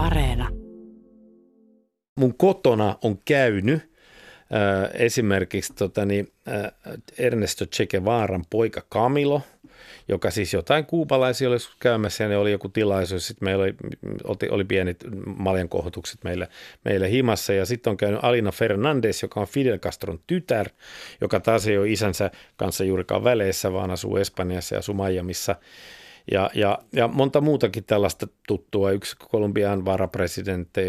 Areena. Mun kotona on käynyt äh, esimerkiksi tota, niin, äh, Ernesto Che Guevaran poika Camilo, joka siis jotain kuupalaisia oli käymässä ja ne oli joku tilaisuus. Sitten meillä oli, oli, pienet maljankohotukset meille, meille himassa ja sitten on käynyt Alina Fernandez, joka on Fidel Castron tytär, joka taas ei ole isänsä kanssa juurikaan väleissä, vaan asuu Espanjassa ja asuu Miamiissa ja, ja, ja monta muutakin tällaista tuttua. Yksi Kolumbian varapresidentti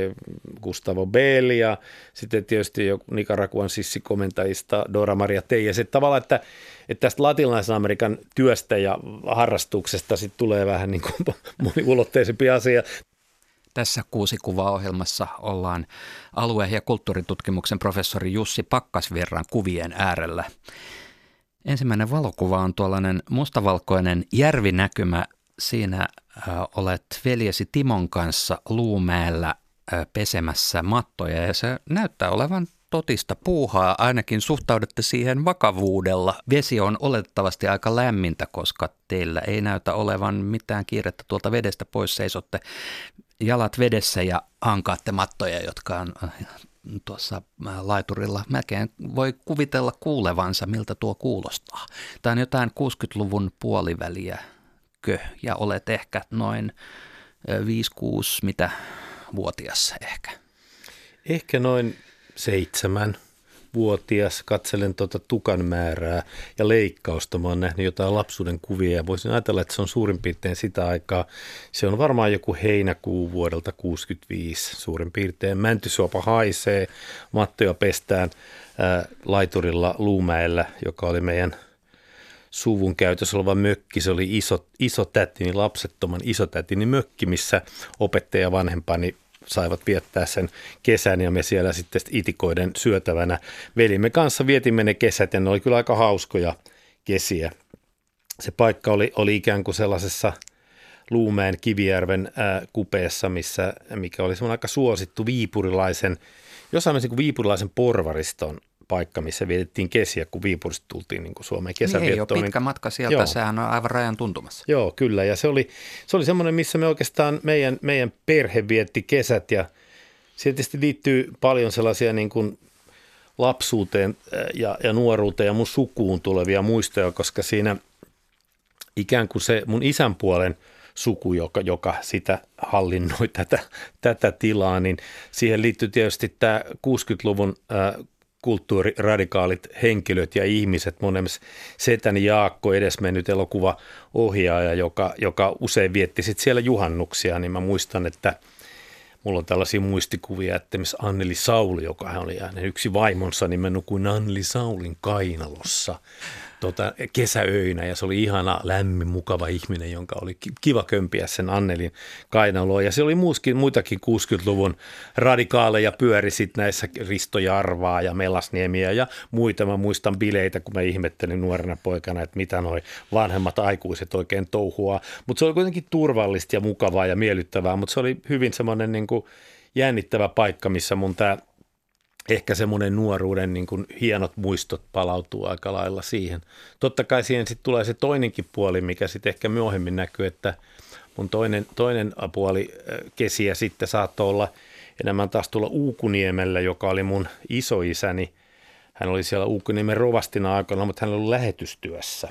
Gustavo Bell ja sitten tietysti joku Nicaraguan sissikomentajista Dora Maria Teija. Se tavallaan, että, että tästä latinalaisen Amerikan työstä ja harrastuksesta sitten tulee vähän niin kuin moniulotteisempi asia. Tässä kuusi kuvaa ohjelmassa ollaan alue- ja kulttuuritutkimuksen professori Jussi Pakkasvirran kuvien äärellä. Ensimmäinen valokuva on tuollainen mustavalkoinen järvinäkymä. Siinä äh, olet veljesi Timon kanssa Luumäellä äh, pesemässä mattoja ja se näyttää olevan totista puuhaa, ainakin suhtaudutte siihen vakavuudella. Vesi on oletettavasti aika lämmintä, koska teillä ei näytä olevan mitään kiirettä tuolta vedestä pois. Seisotte jalat vedessä ja hankaatte mattoja, jotka on äh, tuossa laiturilla. Melkein voi kuvitella kuulevansa, miltä tuo kuulostaa. Tämä on jotain 60-luvun puoliväliä kö, ja olet ehkä noin 5-6 mitä vuotias ehkä. Ehkä noin seitsemän vuotias, katselen tuota tukan määrää ja leikkausta. Mä oon nähnyt jotain lapsuuden kuvia ja voisin ajatella, että se on suurin piirtein sitä aikaa. Se on varmaan joku heinäkuu vuodelta 65 suurin piirtein. Mäntysuopa haisee, mattoja pestään ää, laiturilla Luumäellä, joka oli meidän suvun käytössä oleva mökki. Se oli iso, iso tätini, lapsettoman isotätini mökki, missä opettaja vanhempani saivat viettää sen kesän ja me siellä sitten itikoiden syötävänä velimme kanssa vietimme ne kesät ja ne oli kyllä aika hauskoja kesiä. Se paikka oli, oli ikään kuin sellaisessa Luumeen Kivijärven ää, kupeessa, missä, mikä oli semmoinen aika suosittu viipurilaisen, jossain niin viipurilaisen porvariston paikka, missä vietettiin kesiä, kun Viipurista tultiin niin kuin Suomeen kesäviettoon. Niin ei ole pitkä niin, matka sieltä, joo. sehän on aivan rajan tuntumassa. Joo, kyllä. Ja se oli, se oli semmoinen, missä me oikeastaan meidän, meidän perhe vietti kesät ja siihen tietysti liittyy paljon sellaisia niin kuin lapsuuteen ja, ja nuoruuteen ja mun sukuun tulevia muistoja, koska siinä ikään kuin se mun isän puolen suku, joka, joka sitä hallinnoi tätä, tätä tilaa, niin siihen liittyy tietysti tämä 60-luvun äh, kulttuuriradikaalit henkilöt ja ihmiset. Mun setäni Jaakko edesmennyt elokuvaohjaaja, joka, joka usein vietti sit siellä juhannuksia, niin mä muistan, että mulla on tällaisia muistikuvia, että missä Anneli Sauli, joka hän oli hänen yksi vaimonsa, niin mä nukuin Anneli Saulin kainalossa tota, kesäöinä ja se oli ihana, lämmin, mukava ihminen, jonka oli kiva kömpiä sen Annelin kainaloa. Ja se oli muuskin, muitakin 60-luvun radikaaleja pyöri sitten näissä Risto Jarvaa ja Melasniemiä ja muita. Mä muistan bileitä, kun mä ihmettelin nuorena poikana, että mitä noi vanhemmat aikuiset oikein touhua. Mutta se oli kuitenkin turvallista ja mukavaa ja miellyttävää, mutta se oli hyvin semmoinen niin jännittävä paikka, missä mun tämä ehkä semmoinen nuoruuden niin kuin hienot muistot palautuu aika lailla siihen. Totta kai siihen sitten tulee se toinenkin puoli, mikä sitten ehkä myöhemmin näkyy, että mun toinen, toinen puoli kesiä sitten saattoi olla enemmän taas tulla Uukuniemellä, joka oli mun isoisäni. Hän oli siellä Uukuniemen rovastina aikana, mutta hän oli lähetystyössä.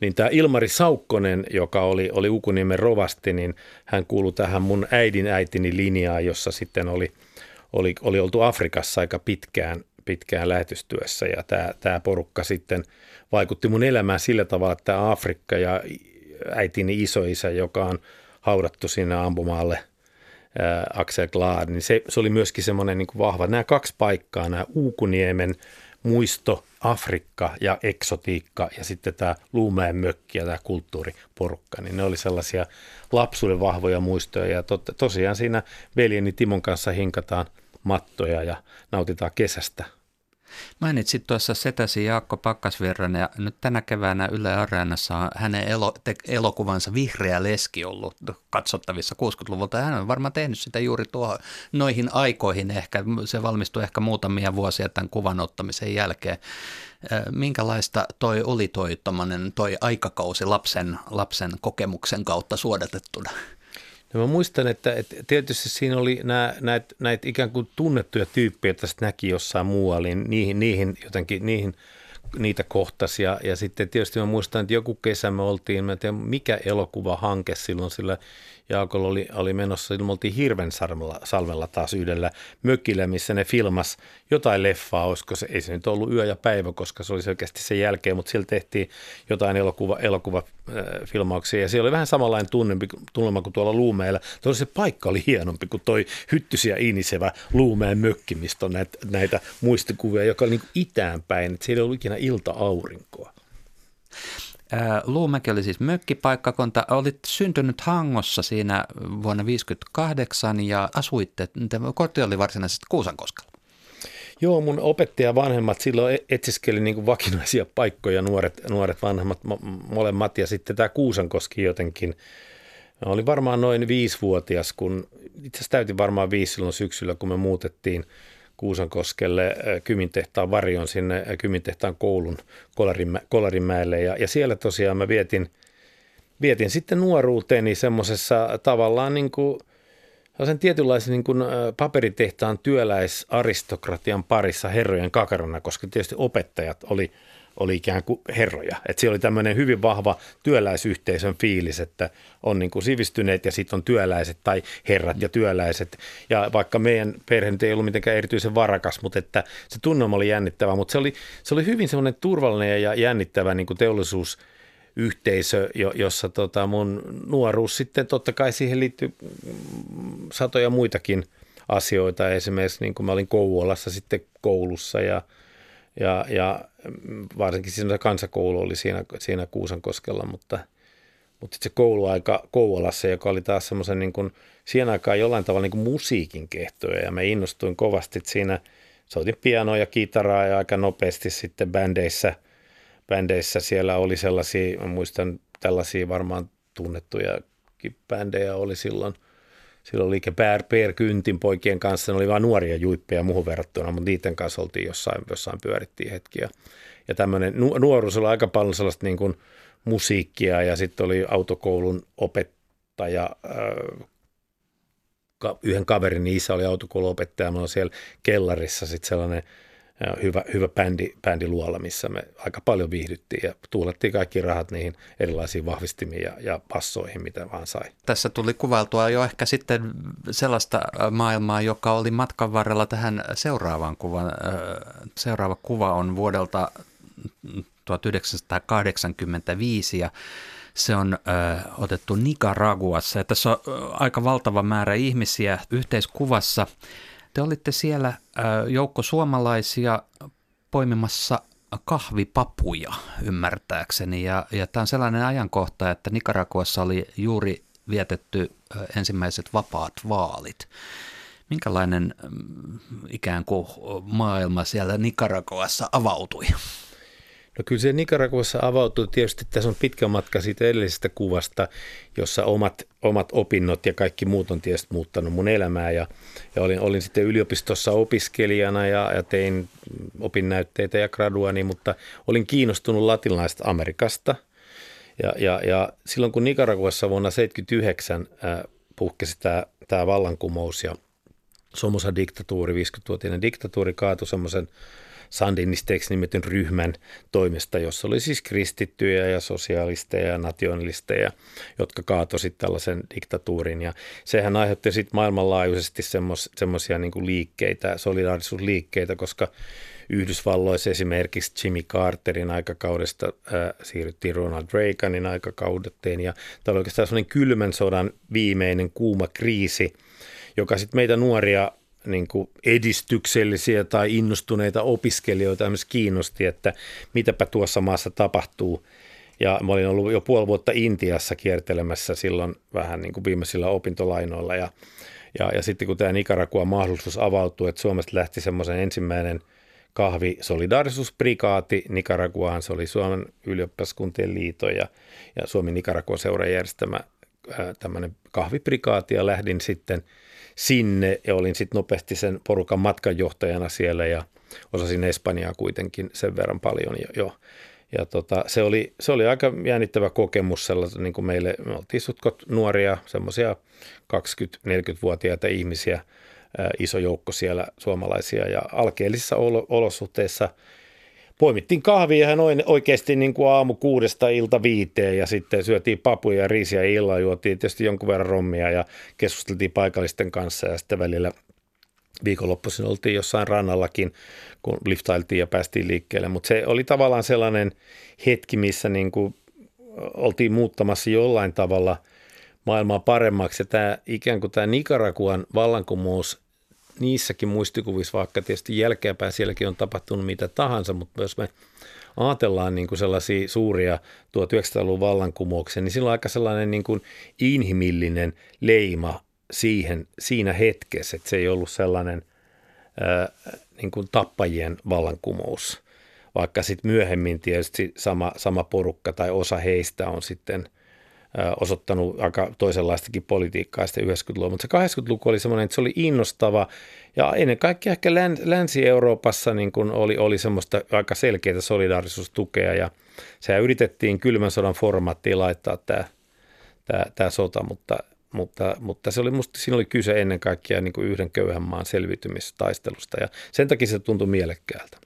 Niin tämä Ilmari Saukkonen, joka oli, oli Uukuniemen rovasti, niin hän kuului tähän mun äidin äitini linjaan, jossa sitten oli – oli, oli oltu Afrikassa aika pitkään, pitkään lähetystyössä ja tämä, tämä porukka sitten vaikutti mun elämään sillä tavalla, että tämä Afrikka ja äitini isoisä, joka on haudattu sinne ampumaalle ää, Axel Glad, niin se, se oli myöskin semmoinen niin vahva. Nämä kaksi paikkaa, nämä Uukuniemen muisto, Afrikka ja eksotiikka ja sitten tämä Luumäen mökki ja tämä kulttuuriporukka, niin ne oli sellaisia lapsuuden vahvoja muistoja ja to, tosiaan siinä veljeni Timon kanssa hinkataan – mattoja ja nautitaan kesästä. Mainitsit tuossa setäsi Jaakko Pakkasvirran ja nyt tänä keväänä Yle Areenassa on hänen elo, te, elokuvansa Vihreä leski ollut katsottavissa 60-luvulta. Hän on varmaan tehnyt sitä juuri tuohon noihin aikoihin ehkä. Se valmistui ehkä muutamia vuosia tämän kuvan ottamisen jälkeen. Minkälaista toi oli toi, toi aikakausi lapsen, lapsen kokemuksen kautta suodatettuna? Ja mä muistan, että, että tietysti siinä oli näitä, näitä ikään kuin tunnettuja tyyppejä, joita sitten näki jossain muualla, niin niihin, niihin jotenkin, niihin niitä kohtasi. Ja, ja sitten tietysti mä muistan, että joku kesä me oltiin, mä en tiedä mikä elokuvahanke silloin, sillä Jaakolla oli, oli menossa, me oltiin taas yhdellä mökillä, missä ne filmas jotain leffaa, olisiko se, ei se nyt ollut yö ja päivä, koska se oli selkeästi sen jälkeen, mutta sillä tehtiin jotain elokuva, elokuvafilmauksia ja siellä oli vähän samanlainen tunnempi, tunnelma kuin tuolla Luumeella. Tuolla se paikka oli hienompi kuin toi hyttysiä inisevä Luumeen mökki, mistä on näitä, näitä muistikuvia, joka oli niin itään päin, että siellä ei ollut ikinä ilta-aurinkoa. Luumäki oli siis mökkipaikkakunta. Olit syntynyt Hangossa siinä vuonna 1958 ja asuitte, koti oli varsinaisesti Kuusankoskella. Joo, mun opettaja vanhemmat silloin e- etsiskeli niin kuin vakinaisia paikkoja, nuoret, nuoret vanhemmat molemmat. Ja sitten tämä Kuusankoski jotenkin, mä olin varmaan noin viisivuotias, kun itse asiassa täytin varmaan viisi silloin syksyllä, kun me muutettiin – Kuusankoskelle äh, Kymintehtaan varjon sinne äh, Kymintehtaan koulun Kolarinmäelle. Ja, ja siellä tosiaan mä vietin, vietin sitten nuoruuteeni semmoisessa tavallaan niin kuin sen tietynlaisen niin kuin äh, paperitehtaan työläisaristokratian parissa herrojen kakarana, koska tietysti opettajat oli – oli ikään kuin herroja. Että siellä oli tämmöinen hyvin vahva työläisyhteisön fiilis, että on niin kuin sivistyneet ja sitten on työläiset tai herrat ja työläiset. Ja vaikka meidän perhe ei ollut mitenkään erityisen varakas, mutta että se tunnelma oli jännittävä, mutta se oli, se oli hyvin semmoinen turvallinen ja jännittävä niin kuin teollisuus yhteisö, jossa tota mun nuoruus sitten totta kai siihen liittyy satoja muitakin asioita. Esimerkiksi niin kuin mä olin Kouvolassa sitten koulussa ja – ja, ja varsinkin siinä kansakoulu oli siinä, siinä Kuusankoskella, mutta, mutta se kouluaika Kouvolassa, joka oli taas semmoisen niin kuin, siihen aikaan jollain tavalla niin kuin musiikin kehtoja ja mä innostuin kovasti siinä, soitin pianoa ja kitaraa ja aika nopeasti sitten bändeissä, bändeissä siellä oli sellaisia, mä muistan tällaisia varmaan tunnettuja bändejä oli silloin, silloin oli Per, per Kyntin poikien kanssa, ne oli vain nuoria juippeja muuhun verrattuna, mutta niiden kanssa oltiin jossain, jossain pyörittiin hetkiä. Ja tämmöinen nu, nuoruus oli aika paljon sellaista niin kuin musiikkia ja sitten oli autokoulun opettaja, äh, yhden kaverin isä oli autokoulun opettaja, mä siellä kellarissa sitten sellainen – hyvä, hyvä bändi, bändi luolla, missä me aika paljon viihdyttiin ja tuulettiin kaikki rahat niihin erilaisiin vahvistimiin ja, ja passoihin, mitä vaan sai. Tässä tuli kuvailtua jo ehkä sitten sellaista maailmaa, joka oli matkan varrella tähän seuraavaan kuvan. Seuraava kuva on vuodelta 1985 ja se on ö, otettu Nicaraguassa. Ja tässä on aika valtava määrä ihmisiä yhteiskuvassa. Te olitte siellä joukko suomalaisia poimimassa kahvipapuja ymmärtääkseni. Ja, ja tämä on sellainen ajankohta, että Nicaraguassa oli juuri vietetty ensimmäiset vapaat vaalit. Minkälainen mm, ikään kuin maailma siellä Nicaraguassa avautui? No kyllä se Nicaraguassa avautuu tietysti, tässä on pitkä matka siitä edellisestä kuvasta, jossa omat, omat opinnot ja kaikki muut on tietysti muuttanut mun elämää. Ja, ja olin, olin sitten yliopistossa opiskelijana ja, ja tein opinnäytteitä ja graduani, mutta olin kiinnostunut latinalaisesta Amerikasta. Ja, ja, ja silloin kun Nicaraguassa vuonna 1979 äh, puhkesi tämä, tämä vallankumous ja Somosa diktatuuri, 50-vuotinen diktatuuri kaatui semmoisen sandinisteiksi nimetyn ryhmän toimesta, jossa oli siis kristittyjä ja sosialisteja ja nationalisteja, jotka kaatosivat tällaisen diktatuurin. Ja sehän aiheutti sitten maailmanlaajuisesti semmoisia niin liikkeitä, solidaarisuusliikkeitä, koska Yhdysvalloissa esimerkiksi Jimmy Carterin aikakaudesta ää, siirryttiin Ronald Reaganin aikakaudeteen ja tämä oli oikeastaan sellainen kylmän sodan viimeinen kuuma kriisi, joka sitten meitä nuoria niin kuin edistyksellisiä tai innostuneita opiskelijoita myös kiinnosti, että mitäpä tuossa maassa tapahtuu. Ja mä olin ollut jo puoli vuotta Intiassa kiertelemässä silloin vähän niin kuin viimeisillä opintolainoilla. Ja, ja, ja sitten kun tämä Nicaragua mahdollisuus avautui, että Suomesta lähti semmoisen ensimmäinen kahvi solidaarisuusprikaati Nicaraguaan, se oli Suomen ylioppilaskuntien liito ja, ja Suomi Nicaragua seuran järjestämä tämmöinen kahviprikaati. Ja lähdin sitten – sinne ja olin sitten nopeasti sen porukan matkanjohtajana siellä ja osasin Espanjaa kuitenkin sen verran paljon jo. ja tota, se, oli, se oli aika jännittävä kokemus sellaisen, niin kuin meille, me oltiin sutkot nuoria, semmoisia 20-40-vuotiaita ihmisiä, ää, iso joukko siellä suomalaisia ja alkeellisissa olosuhteissa – poimittiin kahvia ihan oikeasti niin kuin aamu kuudesta ilta viiteen ja sitten syötiin papuja ja riisiä illalla, juotiin tietysti jonkun verran rommia ja keskusteltiin paikallisten kanssa ja sitten välillä viikonloppuisin oltiin jossain rannallakin, kun liftailtiin ja päästiin liikkeelle, mutta se oli tavallaan sellainen hetki, missä niin kuin oltiin muuttamassa jollain tavalla maailmaa paremmaksi. Ja tämä ikään kuin tämä Nicaraguan vallankumous niissäkin muistikuvissa, vaikka tietysti jälkeenpäin sielläkin on tapahtunut mitä tahansa, mutta jos me ajatellaan niin kuin sellaisia suuria 1900-luvun vallankumouksia, niin sillä on aika sellainen niin kuin inhimillinen leima siihen, siinä hetkessä, että se ei ollut sellainen ää, niin kuin tappajien vallankumous, vaikka sitten myöhemmin tietysti sama, sama porukka tai osa heistä on sitten – osoittanut aika toisenlaistakin politiikkaa sitten 90-luvulla, mutta se 80-luku oli semmoinen, että se oli innostava ja ennen kaikkea ehkä Länsi-Euroopassa niin kuin oli, oli semmoista aika selkeää solidaarisuustukea ja sehän yritettiin kylmän sodan formaattiin laittaa tämä, tämä, tämä sota, mutta, mutta, mutta se oli musta, siinä oli kyse ennen kaikkea niin kuin yhden köyhän maan selviytymistaistelusta ja sen takia se tuntui mielekkäältä.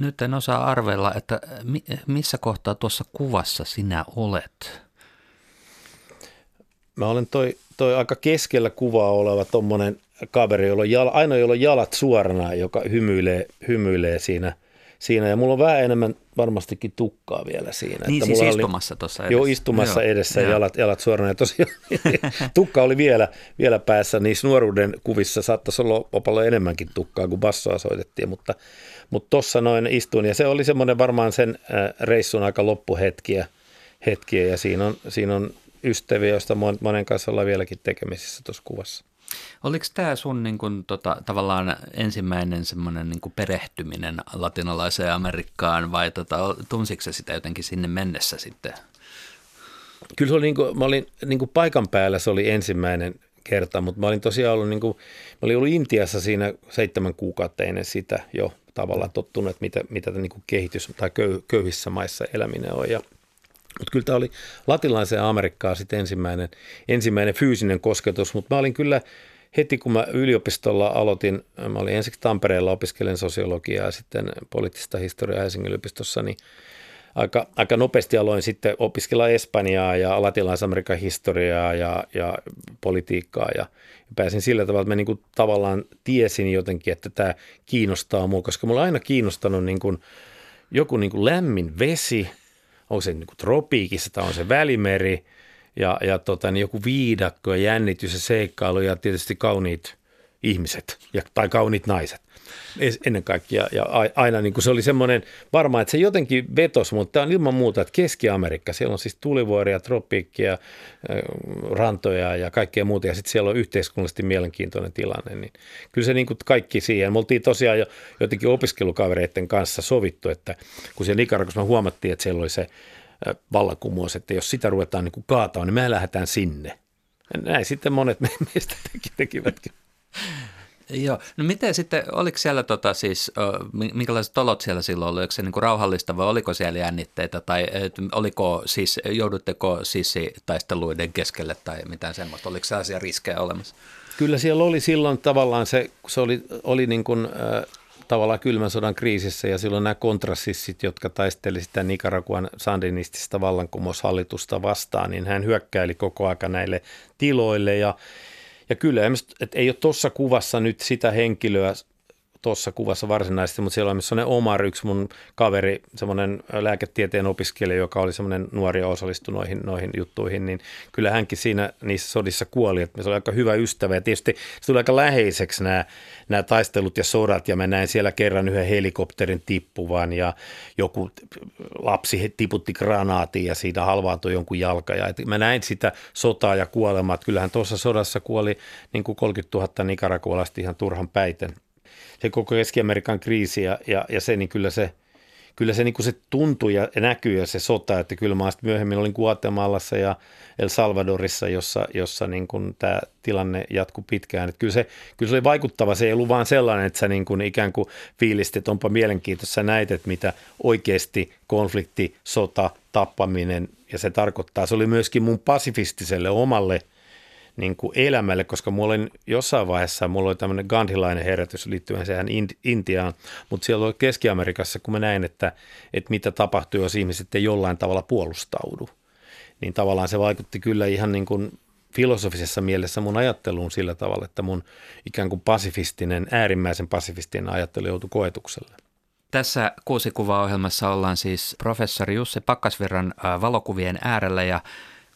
Nyt en osaa arvella, että missä kohtaa tuossa kuvassa sinä olet? Mä olen toi, toi aika keskellä kuvaa oleva tommonen kaveri, jolla on jala, aina jolla on jalat suorana, joka hymyilee, hymyilee siinä, siinä. Ja mulla on vähän enemmän varmastikin tukkaa vielä siinä. Niin että siis mulla istumassa tuossa edessä. Joo, istumassa joo, edessä joo. jalat, jalat suorana. Ja tosiaan tukka oli vielä, vielä päässä. Niissä nuoruuden kuvissa saattaisi olla paljon enemmänkin tukkaa, kun bassoa soitettiin, mutta mutta tuossa noin istuin. Ja se oli semmoinen varmaan sen reissun aika loppuhetkiä hetkiä, ja siinä on, siinä on ystäviä, joista monen kanssa ollaan vieläkin tekemisissä tuossa kuvassa. Oliko tämä sun niin kun, tota, tavallaan ensimmäinen semmoinen niin perehtyminen latinalaiseen Amerikkaan vai tota, tunsitko se sitä jotenkin sinne mennessä sitten? Kyllä se oli, niin kuin, mä olin niin kuin paikan päällä, se oli ensimmäinen kerta, mutta mä olin tosiaan ollut, niin kuin, mä olin ollut Intiassa siinä seitsemän kuukautta ennen sitä jo tavallaan tottunut, että mitä, mitä niin kuin kehitys tai köy, köyhissä maissa eläminen on ja – mutta kyllä tämä oli latinalaiseen Amerikkaan sitten ensimmäinen, ensimmäinen fyysinen kosketus, mutta mä olin kyllä heti kun mä yliopistolla aloitin, mä olin ensiksi Tampereella, opiskelen sosiologiaa ja sitten poliittista historiaa Helsingin yliopistossa, niin aika, aika nopeasti aloin sitten opiskella Espanjaa ja latinalais-Amerikan historiaa ja, ja politiikkaa ja pääsin sillä tavalla, että mä niin tavallaan tiesin jotenkin, että tämä kiinnostaa mua, koska mulla on aina kiinnostanut niin kuin joku niin kuin lämmin vesi – onko se niin tropiikissa tai on se välimeri ja, ja tota, niin joku viidakko ja jännitys ja seikkailu ja tietysti kauniit ihmiset ja, tai kauniit naiset ennen kaikkea. Ja aina niin kuin se oli semmoinen, varmaan, että se jotenkin vetos, mutta tämä on ilman muuta, että Keski-Amerikka, siellä on siis tulivuoria, tropiikkia, rantoja ja kaikkea muuta, ja sitten siellä on yhteiskunnallisesti mielenkiintoinen tilanne, niin kyllä se niin kuin kaikki siihen. Me oltiin tosiaan jo jotenkin opiskelukavereiden kanssa sovittu, että kun siellä Nicaraguassa me huomattiin, että siellä oli se vallankumous, että jos sitä ruvetaan niin kuin kaataa, niin me lähdetään sinne. Näin sitten monet meistä tekivätkin. Joo, no miten sitten, oliko siellä tota siis, minkälaiset olot siellä silloin oli, oliko se niin kuin rauhallista vai oliko siellä jännitteitä? Tai oliko siis, joudutteko taisteluiden keskelle tai mitään semmoista, oliko sellaisia riskejä olemassa? Kyllä siellä oli silloin tavallaan se, se oli, oli niin kuin, tavallaan kylmän sodan kriisissä ja silloin nämä kontrassissit, jotka taisteli sitä Nicaraguan sandinistista vallankumoushallitusta vastaan, niin hän hyökkäili koko aika näille tiloille ja ja kyllä, että ei ole tuossa kuvassa nyt sitä henkilöä tuossa kuvassa varsinaisesti, mutta siellä on myös Omar, yksi mun kaveri, semmoinen lääketieteen opiskelija, joka oli semmoinen nuori ja osallistui noihin, noihin juttuihin, niin kyllä hänkin siinä niissä sodissa kuoli, että se oli aika hyvä ystävä. Ja tietysti se tuli aika läheiseksi nämä, nämä taistelut ja sodat ja mä näin siellä kerran yhden helikopterin tippuvan ja joku lapsi tiputti granaatin ja siitä halvaantui jonkun jalka ja mä näin sitä sotaa ja kuolemaa, että kyllähän tuossa sodassa kuoli niin kuin 30 000 nikarakuolasta ihan turhan päiten se koko Keski-Amerikan kriisi ja, ja, ja se, niin kyllä se, kyllä se, niin kuin se tuntui ja näkyy ja se sota, että kyllä mä myöhemmin olin Guatemalassa ja El Salvadorissa, jossa, jossa niin kuin tämä tilanne jatkui pitkään. Että kyllä, se, kyllä se oli vaikuttava, se ei ollut vaan sellainen, että sä niin kuin ikään kuin fiilistit, onpa mielenkiintoista, sä näit, että mitä oikeasti konflikti, sota, tappaminen ja se tarkoittaa. Se oli myöskin mun pasifistiselle omalle – niin kuin elämälle, koska mulla oli jossain vaiheessa, mulla oli tämmöinen gandhilainen herätys liittyen sehän Intiaan, mutta siellä oli Keski-Amerikassa, kun mä näin, että, että mitä tapahtuu, jos ihmiset ei jollain tavalla puolustaudu, niin tavallaan se vaikutti kyllä ihan niin kuin filosofisessa mielessä mun ajatteluun sillä tavalla, että mun ikään kuin pasifistinen, äärimmäisen pasifistinen ajattelu joutui koetukselle. Tässä kuusikuvaohjelmassa ollaan siis professori Jussi Pakkasvirran valokuvien äärellä ja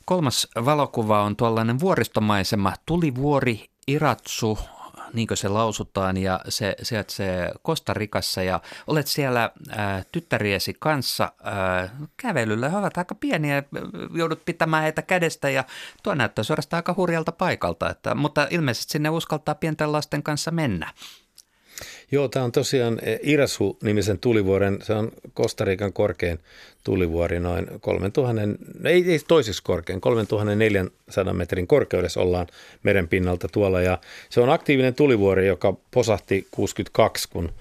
Kolmas valokuva on tuollainen vuoristomaisema, tulivuori Iratsu, niin kuin se lausutaan, ja se sijaitsee Kostarikassa, ja olet siellä ää, äh, tyttäriesi kanssa ää, äh, kävelyllä. He ovat aika pieniä, joudut pitämään heitä kädestä, ja tuo näyttää suorastaan aika hurjalta paikalta, että, mutta ilmeisesti sinne uskaltaa pienten lasten kanssa mennä. Joo, tämä on tosiaan eh, Irasu-nimisen tulivuoren, se on Kostarikan korkein tulivuori, noin 3000, ei, ei toisiksi korkein, 3400 metrin korkeudessa ollaan meren pinnalta tuolla ja se on aktiivinen tulivuori, joka posahti 62, kun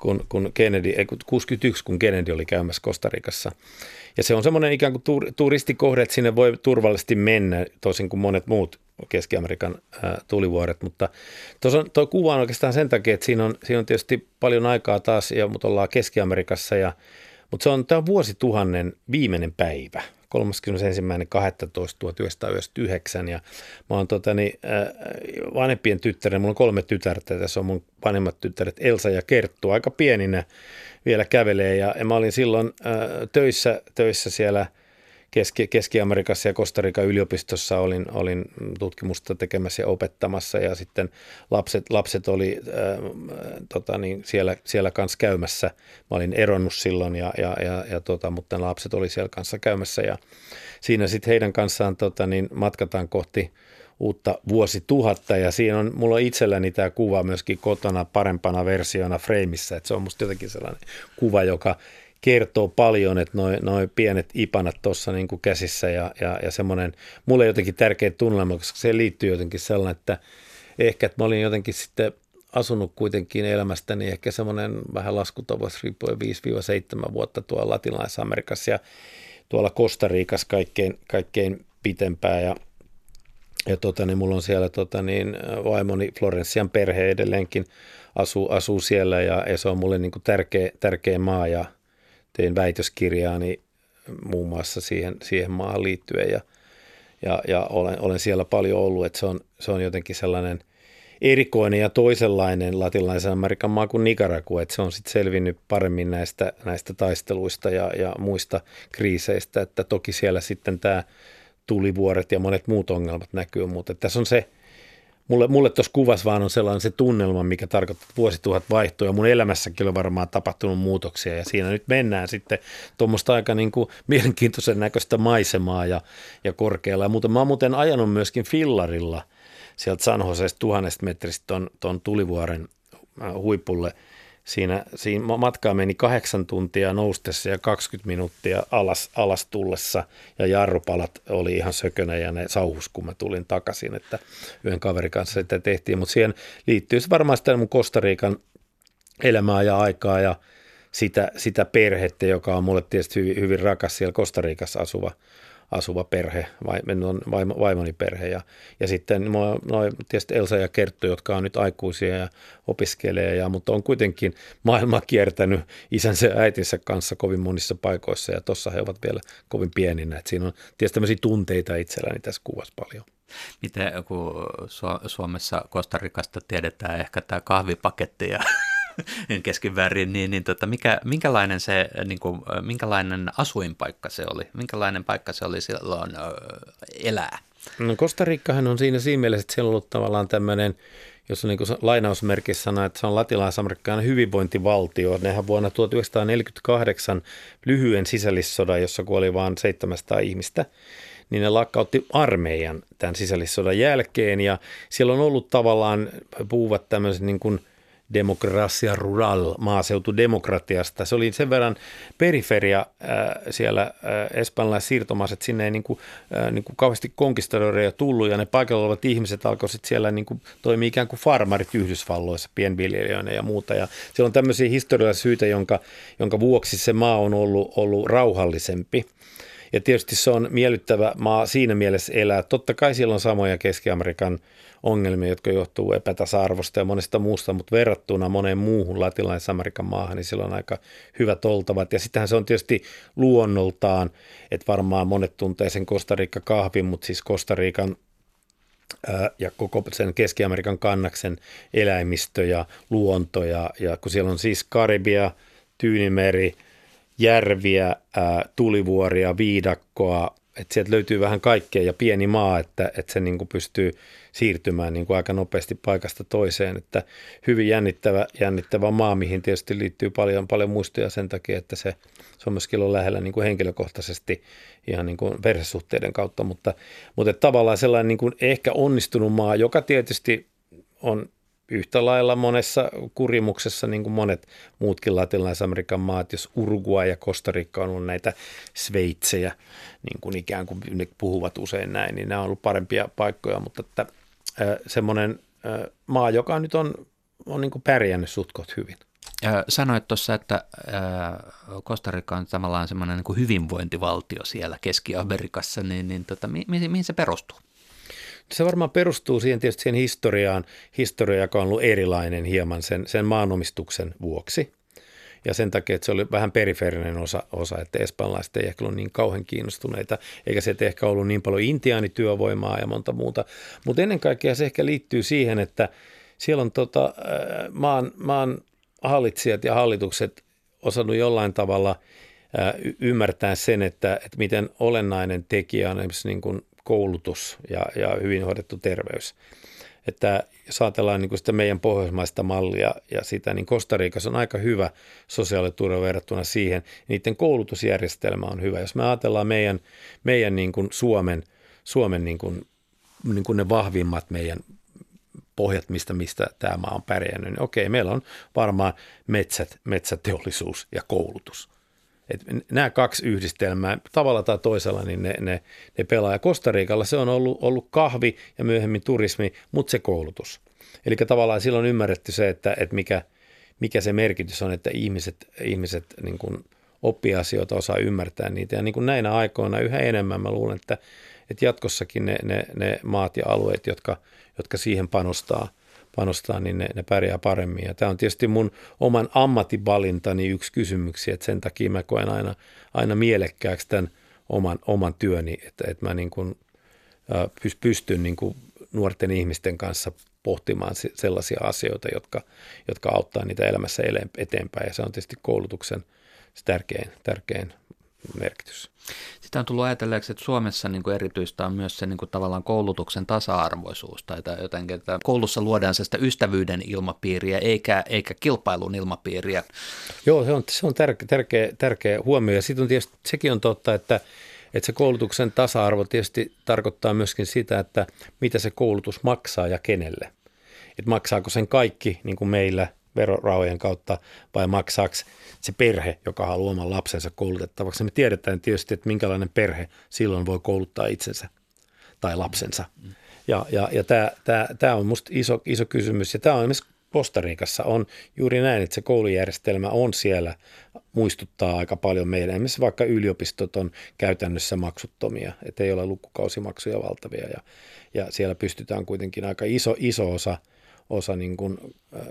kun, kun Kennedy, ei, 61, kun Kennedy oli käymässä Kostarikassa. Ja se on semmoinen ikään kuin tur, turistikohde, että sinne voi turvallisesti mennä, toisin kuin monet muut Keski-Amerikan tulivuoret, mutta tuo kuva on oikeastaan sen takia, että siinä on, siinä on tietysti paljon aikaa taas, ja, mutta ollaan Keski-Amerikassa, ja, mutta se on, tämä vuosituhannen viimeinen päivä, 31.12.1999 ja mä oon tota, niin, vanhempien tyttären, mulla on kolme tytärtä, tässä on mun vanhemmat tyttäret Elsa ja Kerttu, aika pieninä vielä kävelee ja, ja mä olin silloin äh, töissä, töissä siellä – Keski- Keski-Amerikassa ja Kostarikan yliopistossa olin, olin tutkimusta tekemässä ja opettamassa ja sitten lapset, lapset oli äh, tota niin, siellä, siellä kanssa käymässä. Mä olin eronnut silloin, ja, ja, ja, ja tota, mutta lapset oli siellä kanssa käymässä ja siinä sitten heidän kanssaan tota, niin matkataan kohti uutta vuosituhatta ja siinä on, mulla on itselläni tämä kuva myöskin kotona parempana versiona freimissä, että se on musta jotenkin sellainen kuva, joka kertoo paljon, että noin noi pienet ipanat tuossa niin käsissä ja, ja, ja semmoinen, mulle jotenkin tärkeä tunnelma, koska se liittyy jotenkin sellainen, että ehkä, että mä olin jotenkin sitten asunut kuitenkin elämästäni ehkä semmoinen vähän laskutavassa riippuen 5-7 vuotta tuolla latinalaisessa Amerikassa ja tuolla Kostariikassa kaikkein, kaikkein pitempää ja ja tota, niin mulla on siellä tota, niin, vaimoni Florensian perhe edelleenkin asuu, asuu siellä ja, ja se on mulle niin kuin tärkeä, tärkeä maa. Ja tein väitöskirjaani muun muassa siihen, siihen maahan liittyen. Ja, ja, ja olen, olen, siellä paljon ollut, että se on, se on jotenkin sellainen erikoinen ja toisenlainen latinalaisen Amerikan maa kuin Nicaragua, että se on sitten selvinnyt paremmin näistä, näistä taisteluista ja, ja muista kriiseistä, että toki siellä sitten tämä tulivuoret ja monet muut ongelmat näkyy, mutta tässä on se – mulle, mulle tuossa kuvassa vaan on sellainen se tunnelma, mikä tarkoittaa, että vuosituhat vaihtuu ja mun elämässäkin on varmaan tapahtunut muutoksia ja siinä nyt mennään sitten tuommoista aika niin kuin mielenkiintoisen näköistä maisemaa ja, ja korkealla. Ja muuten, mä oon muuten ajanut myöskin fillarilla sieltä San Joseesta tuhannesta metristä ton, ton tulivuoren äh, huipulle – Siinä, siinä matkaa meni kahdeksan tuntia noustessa ja 20 minuuttia alas, alas tullessa. Ja jarrupalat oli ihan sökönä ja ne sauhus, kun mä tulin takaisin, että yhden kaverin kanssa sitä tehtiin, mutta siihen liittyy varmaan sitä mun Kostariikan elämää ja aikaa ja sitä, sitä perhettä, joka on mulle tietysti hyvin, hyvin rakas siellä Kostariikassa asuva asuva perhe, vaimo, vaimoni perhe. Ja, ja sitten noin tietysti Elsa ja Kerttu, jotka on nyt aikuisia ja opiskelee, ja, mutta on kuitenkin maailma kiertänyt isänsä ja äitinsä kanssa kovin monissa paikoissa, ja tuossa he ovat vielä kovin pieninä. että siinä on tietysti tämmöisiä tunteita itselläni tässä kuvassa paljon. Miten kun Suomessa Kostarikasta tiedetään ehkä tämä kahvipaketti ja keskiväärin, niin, niin tota, mikä, minkälainen, se, niin kuin, minkälainen asuinpaikka se oli? Minkälainen paikka se oli silloin ö, elää? No Kostarikkahan on siinä siinä mielessä, että siellä on ollut tavallaan tämmöinen, jos on niin lainausmerkissä sana, että se on latinalaisamerikkalainen hyvinvointivaltio. Nehän vuonna 1948 lyhyen sisällissodan, jossa kuoli vain 700 ihmistä, niin ne lakkautti armeijan tämän sisällissodan jälkeen ja siellä on ollut tavallaan, puhuvat tämmöiset niin kuin demokratia rural, maaseutudemokratiasta. Se oli sen verran periferia äh, siellä äh, espanjalaiset siirtomaiset, sinne ei niin kuin, äh, niin kuin kauheasti konkistadoreja tullut ja ne paikalla olevat ihmiset alkoivat siellä niin kuin toimia ikään kuin farmarit Yhdysvalloissa, pienviljelijöinä ja muuta. Ja siellä on tämmöisiä historiallisia syitä, jonka, jonka vuoksi se maa on ollut, ollut rauhallisempi. Ja tietysti se on miellyttävä maa siinä mielessä elää. Totta kai siellä on samoja Keski-Amerikan ongelmia, jotka johtuu epätasa-arvosta ja monesta muusta, mutta verrattuna moneen muuhun latinalais-Amerikan maahan, niin sillä on aika hyvät oltavat. Ja sittenhän se on tietysti luonnoltaan, että varmaan monet tuntee sen Kostariikka kahvin, mutta siis Kostariikan ja koko sen Keski-Amerikan kannaksen eläimistö ja luonto. Ja, ja kun siellä on siis Karibia, Tyynimeri, järviä, tulivuoria, viidakkoa, että sieltä löytyy vähän kaikkea ja pieni maa, että, että se niin kuin pystyy siirtymään niin kuin aika nopeasti paikasta toiseen. Että hyvin jännittävä, jännittävä maa, mihin tietysti liittyy paljon, paljon muistoja sen takia, että se, se on myöskin lähellä niin kuin henkilökohtaisesti ihan niin kuin perhesuhteiden kautta, mutta, mutta tavallaan sellainen niin kuin ehkä onnistunut maa, joka tietysti on yhtä lailla monessa kurimuksessa, niin kuin monet muutkin latinalais-Amerikan maat, jos Uruguay ja Costa Rica on ollut näitä sveitsejä, niin kuin ikään kuin ne puhuvat usein näin, niin nämä on ollut parempia paikkoja, mutta että, semmoinen maa, joka nyt on, on niin kuin pärjännyt sutkot hyvin. Sanoit tuossa, että Costa Rica on tavallaan semmoinen niin hyvinvointivaltio siellä Keski-Amerikassa, niin, niin tota, mihin, mihin se perustuu? Se varmaan perustuu siihen tietysti siihen historiaan, historia, joka on ollut erilainen hieman sen, sen maanomistuksen vuoksi. Ja sen takia, että se oli vähän periferinen osa, osa että espanjalaiset ei ehkä ollut niin kauhean kiinnostuneita, eikä se ehkä ollut niin paljon intiaanityövoimaa ja monta muuta. Mutta ennen kaikkea se ehkä liittyy siihen, että siellä on tota, maan, maan hallitsijat ja hallitukset osannut jollain tavalla ymmärtää sen, että, että miten olennainen tekijä on esimerkiksi niin kuin koulutus ja, ja hyvin hoidettu terveys. Että jos ajatellaan niin sitä meidän pohjoismaista mallia ja sitä, niin Kostariikassa on aika hyvä sosiaaliturva verrattuna siihen. Niiden koulutusjärjestelmä on hyvä. Jos me ajatellaan meidän, meidän niin kuin Suomen, Suomen niin kuin, niin kuin ne vahvimmat meidän pohjat, mistä, mistä tämä maa on pärjännyt, niin okei, meillä on varmaan metsät, metsäteollisuus ja koulutus – et nämä kaksi yhdistelmää tavalla tai toisella niin ne, ne, ne pelaa. Ja Kostariikalla se on ollut, ollut kahvi ja myöhemmin turismi, mutta se koulutus. Eli tavallaan silloin ymmärretty se, että, että mikä, mikä se merkitys on, että ihmiset, ihmiset niin kuin oppii asioita, osaa ymmärtää niitä. Ja niin kuin näinä aikoina yhä enemmän mä luulen, että, että jatkossakin ne, ne, ne maat ja alueet, jotka, jotka siihen panostaa – panostaa, niin ne, ne pärjää paremmin. Ja tämä on tietysti mun oman ammattivalintani yksi kysymyksiä, että sen takia mä koen aina, aina mielekkääksi tämän oman, oman työni, että, että mä niin kuin, pystyn niin kuin nuorten ihmisten kanssa pohtimaan sellaisia asioita, jotka, jotka auttaa niitä elämässä eteenpäin. Ja se on tietysti koulutuksen tärkein, tärkein merkitys. Sitä on tullut ajatelleeksi, että Suomessa niin kuin erityistä on myös se niin kuin tavallaan koulutuksen tasa-arvoisuus tai jotenkin, että koulussa luodaan sitä ystävyyden ilmapiiriä eikä, eikä kilpailun ilmapiiriä. Joo, se on, se on tärkeä, tärkeä, tärkeä huomio ja sitten on tietysti, sekin on totta, että että se koulutuksen tasa-arvo tietysti tarkoittaa myöskin sitä, että mitä se koulutus maksaa ja kenelle. Että maksaako sen kaikki niin kuin meillä verorahojen kautta vai maksaako se perhe, joka haluaa oman lapsensa koulutettavaksi. Me tiedetään tietysti, että minkälainen perhe silloin voi kouluttaa itsensä tai lapsensa. Ja, ja, ja tämä, tämä, on minusta iso, iso kysymys. Ja tämä on esimerkiksi Riikassa on juuri näin, että se koulujärjestelmä on siellä, muistuttaa aika paljon meidän. Esimerkiksi vaikka yliopistot on käytännössä maksuttomia, että ei ole lukukausimaksuja valtavia ja, ja siellä pystytään kuitenkin aika iso, iso osa, osa niin kuin, äh,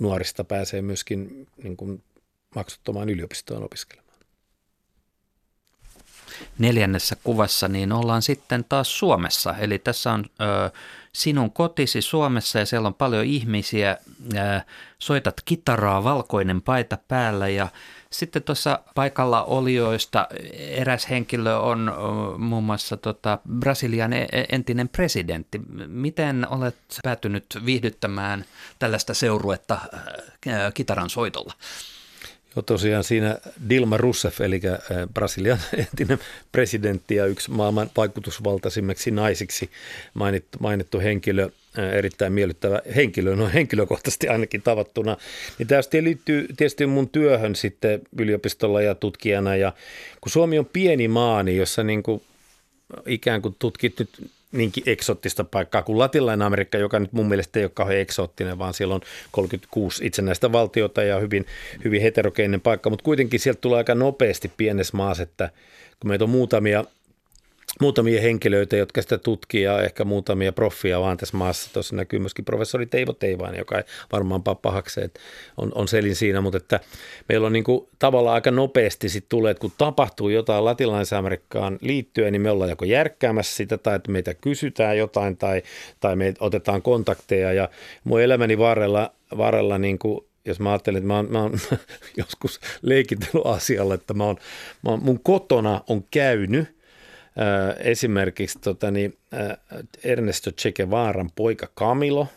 nuorista pääsee myöskin niin kuin maksuttomaan yliopistoon opiskelemaan. Neljännessä kuvassa niin ollaan sitten taas Suomessa. Eli tässä on ö, sinun kotisi Suomessa ja siellä on paljon ihmisiä. Ö, soitat kitaraa, valkoinen paita päällä ja sitten tuossa paikalla olijoista eräs henkilö on muun muassa tota Brasilian e-, e-, entinen presidentti. Miten olet päätynyt viihdyttämään tällaista seuruetta kitaran soitolla? Joo, tosiaan siinä Dilma Rousseff, eli Brasilian entinen presidentti ja yksi maailman vaikutusvaltaisimmiksi naisiksi mainittu, mainittu henkilö, erittäin miellyttävä henkilö, no henkilökohtaisesti ainakin tavattuna. Niin tämä liittyy tietysti mun työhön sitten yliopistolla ja tutkijana. Ja kun Suomi on pieni maa, niin jossa niin kuin ikään kuin tutkit nyt niinkin eksottista paikkaa kuin Latinalainen Amerikka, joka nyt mun mielestä ei ole kauhean eksoottinen, vaan siellä on 36 itsenäistä valtiota ja hyvin, hyvin heterogeeninen paikka, mutta kuitenkin sieltä tulee aika nopeasti pienessä maassa, että kun meitä on muutamia muutamia henkilöitä, jotka sitä tutkii ja ehkä muutamia proffia vaan tässä maassa. Tuossa näkyy myöskin professori Teivo Teivainen, joka ei varmaan pahakseen, on, on selin siinä, mutta että meillä on niin kuin tavallaan aika nopeasti sitten tulee, että kun tapahtuu jotain latinalais-Amerikkaan liittyen, niin me ollaan joko järkkäämässä sitä tai että meitä kysytään jotain tai, tai me otetaan kontakteja ja mun elämäni varrella, varrella niin kuin jos mä ajattelen, että mä oon, mä oon joskus leikitellyt asialla, että mä oon, mä oon, mun kotona on käynyt – esimerkiksi tota, niin, Ernesto Che Guevaran poika Camilo,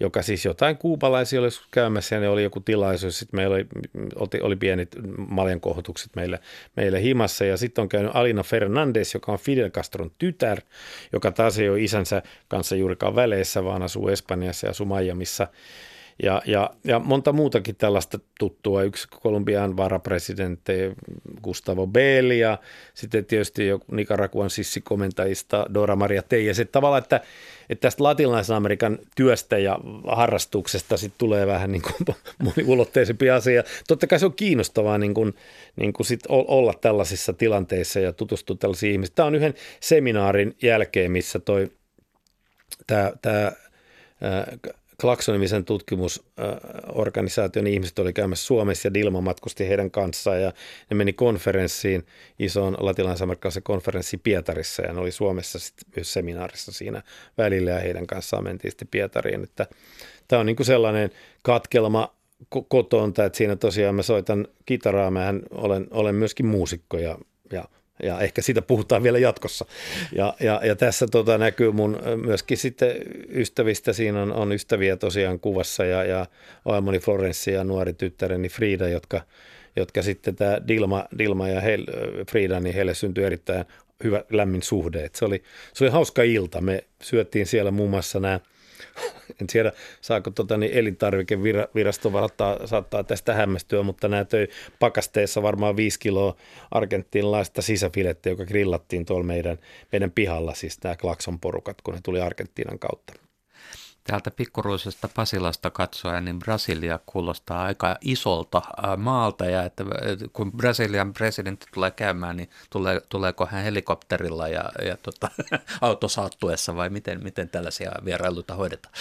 joka siis jotain kuupalaisia oli käymässä ja ne oli joku tilaisuus. Sitten meillä oli, oli, pienet maljankohotukset meille, meille himassa ja sitten on käynyt Alina Fernandez, joka on Fidel Castron tytär, joka taas ei ole isänsä kanssa juurikaan väleissä, vaan asuu Espanjassa ja asuu Miamiissa ja, ja, ja monta muutakin tällaista tuttua. Yksi Kolumbian varapresidentti Gustavo Belli ja sitten tietysti joku Nicaraguan sissikomentajista Dora Maria Teija. Se tavallaan, että, että tästä latinalaisen Amerikan työstä ja harrastuksesta sitten tulee vähän niin kuin moniulotteisempi asia. Totta kai se on kiinnostavaa niin kuin, niin kuin sit olla tällaisissa tilanteissa ja tutustua tällaisiin ihmisiin. Tämä on yhden seminaarin jälkeen, missä toi tämä, Klaksonimisen tutkimusorganisaation ihmiset oli käymässä Suomessa ja Dilma matkusti heidän kanssaan ja ne meni konferenssiin, isoon latinalaisamerikkalaisen konferenssiin Pietarissa ja ne oli Suomessa sitten myös seminaarissa siinä välillä ja heidän kanssaan mentiin sitten Pietariin. Että tämä on niin kuin sellainen katkelma kotonta, että siinä tosiaan mä soitan kitaraa, mä olen, olen myöskin muusikko ja, ja ja ehkä siitä puhutaan vielä jatkossa. Ja, ja, ja tässä tota näkyy mun myöskin sitten ystävistä, siinä on, on ystäviä tosiaan kuvassa ja, ja Oemoni Florenssi ja nuori tyttäreni Frida, jotka, jotka sitten tämä Dilma, Dilma ja heil, Frida, niin heille syntyi erittäin hyvä lämmin suhde. Et se, oli, se oli hauska ilta. Me syöttiin siellä muun muassa nämä – en tiedä, saako tota, niin elintarvikevirasto varattaa, saattaa tästä hämmästyä, mutta nämä töi pakasteessa varmaan viisi kiloa argentiinalaista sisäfilettä, joka grillattiin tuolla meidän, meidän pihalla, siis nämä Klakson porukat, kun ne tuli Argentiinan kautta. Täältä pikkuruisesta Pasilasta katsoen, niin Brasilia kuulostaa aika isolta maalta ja että kun Brasilian presidentti tulee käymään, niin tulee, tuleeko hän helikopterilla ja, ja tota, autosaattuessa vai miten, miten tällaisia vierailuita hoidetaan?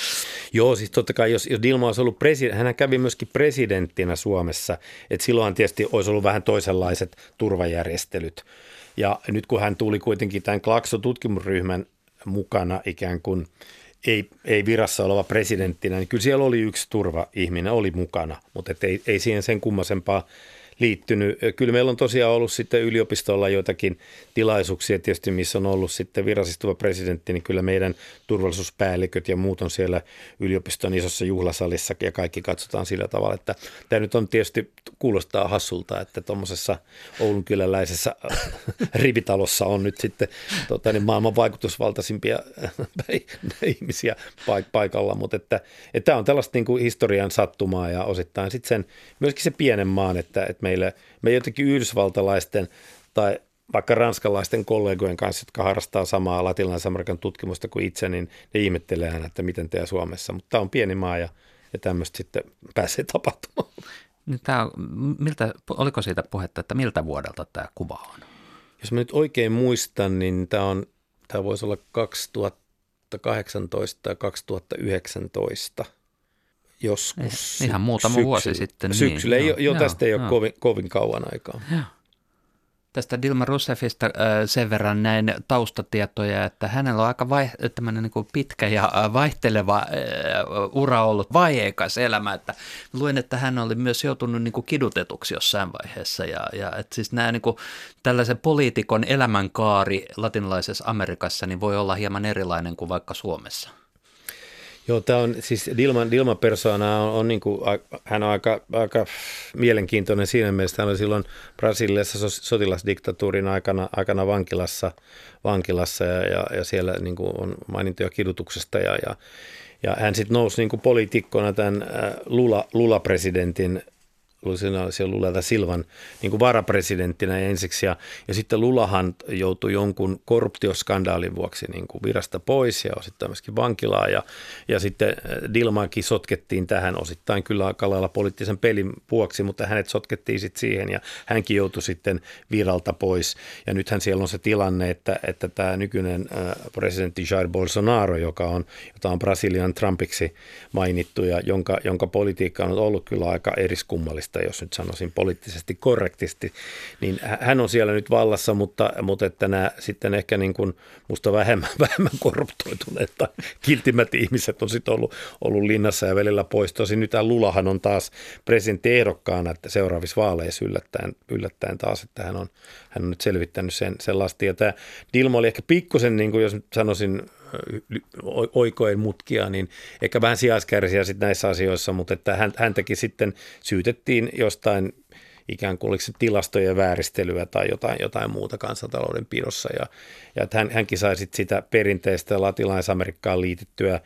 Joo, siis totta kai jos, jos Dilma olisi ollut presidentti, hän kävi myöskin presidenttinä Suomessa, että silloin tietysti olisi ollut vähän toisenlaiset turvajärjestelyt. Ja nyt kun hän tuli kuitenkin tämän Klakso-tutkimusryhmän mukana ikään kuin – ei, ei virassa oleva presidenttinä, niin kyllä siellä oli yksi turva-ihminen, oli mukana, mutta ei, ei siihen sen kummasempaa liittynyt. Kyllä meillä on tosiaan ollut sitten yliopistolla joitakin tilaisuuksia tietysti, missä on ollut sitten virallistuva presidentti, niin kyllä meidän turvallisuuspäälliköt ja muut on siellä yliopiston isossa juhlasalissa ja kaikki katsotaan sillä tavalla, että tämä nyt on tietysti kuulostaa hassulta, että tuommoisessa Oulun kyläläisessä rivitalossa on nyt sitten tota, niin maailman vaikutusvaltaisimpia ihmisiä paikalla, mutta että, että tämä on tällaista niin kuin historian sattumaa ja osittain sitten sen, myöskin se pienen maan, että, että meille, me jotenkin yhdysvaltalaisten tai vaikka ranskalaisten kollegojen kanssa, jotka harrastaa samaa latinalais-Amerikan tutkimusta kuin itse, niin ne ihmettelee aina, että miten tehdään Suomessa. Mutta tämä on pieni maa ja, ja tämmöistä sitten pääsee tapahtumaan. Tämä on, miltä, oliko siitä puhetta, että miltä vuodelta tämä kuva on? Jos mä nyt oikein muistan, niin tämä, on, tämä voisi olla 2018 tai 2019 – joskus. Ihan muutama syksyllä. vuosi sitten. Niin. Syksyllä, niin, jo, jo tästä ei joo. ole kovin, kovin kauan aikaa. Joo. Tästä Dilma Rousseffista äh, sen verran näin taustatietoja, että hänellä on aika vai, niin pitkä ja äh, vaihteleva äh, ura ollut vaieikas elämä. Että luin, että hän oli myös joutunut niin kuin kidutetuksi jossain vaiheessa. Ja, ja että siis nämä niin kuin, tällaisen poliitikon elämänkaari latinalaisessa Amerikassa niin voi olla hieman erilainen kuin vaikka Suomessa. Joo, tämä on siis Dilman, Dilma persona on, on niin kuin, hän on aika, aika mielenkiintoinen siinä mielessä. Hän oli silloin Brasiliassa sotilasdiktatuurin aikana, aikana vankilassa, vankilassa ja, ja, ja siellä niin kuin on mainintoja kidutuksesta ja, ja, ja hän sitten nousi niin kuin poliitikkona tämän Lula, Lula-presidentin siellä Lula Silvan niin kuin varapresidenttinä ensiksi. Ja, ja sitten Lulahan joutui jonkun korruptioskandaalin vuoksi niin kuin virasta pois ja osittain myöskin vankilaan. Ja, ja sitten äh, Dilmaankin sotkettiin tähän osittain kyllä aika poliittisen pelin vuoksi, mutta hänet sotkettiin sitten siihen ja hänkin joutui sitten viralta pois. Ja nythän siellä on se tilanne, että, että tämä nykyinen äh, presidentti Jair Bolsonaro, joka on, jota on Brasilian Trumpiksi mainittu ja jonka, jonka politiikka on ollut kyllä aika eriskummallista vallasta, jos nyt sanoisin poliittisesti korrektisti, niin hän on siellä nyt vallassa, mutta, mutta että nämä sitten ehkä niin kuin musta vähemmän, vähemmän korruptoituneet tai kiltimät ihmiset on sitten ollut, ollut linnassa ja välillä pois. Tosin nyt Lulahan on taas presidenttiehdokkaana, että seuraavissa vaaleissa yllättäen, yllättäen taas, että hän on, hän on nyt selvittänyt sen, sellaista. Ja tämä Dilma oli ehkä pikkusen, niin kuin jos nyt sanoisin, oikoen mutkia, niin ehkä vähän sijaiskärsiä sitten näissä asioissa, mutta että häntäkin sitten syytettiin jostain ikään kuin oliko se tilastojen vääristelyä tai jotain, jotain muuta kansantalouden pidossa. Ja, ja että hän, hänkin sai sitten sitä perinteistä latinalais-Amerikkaan liitettyä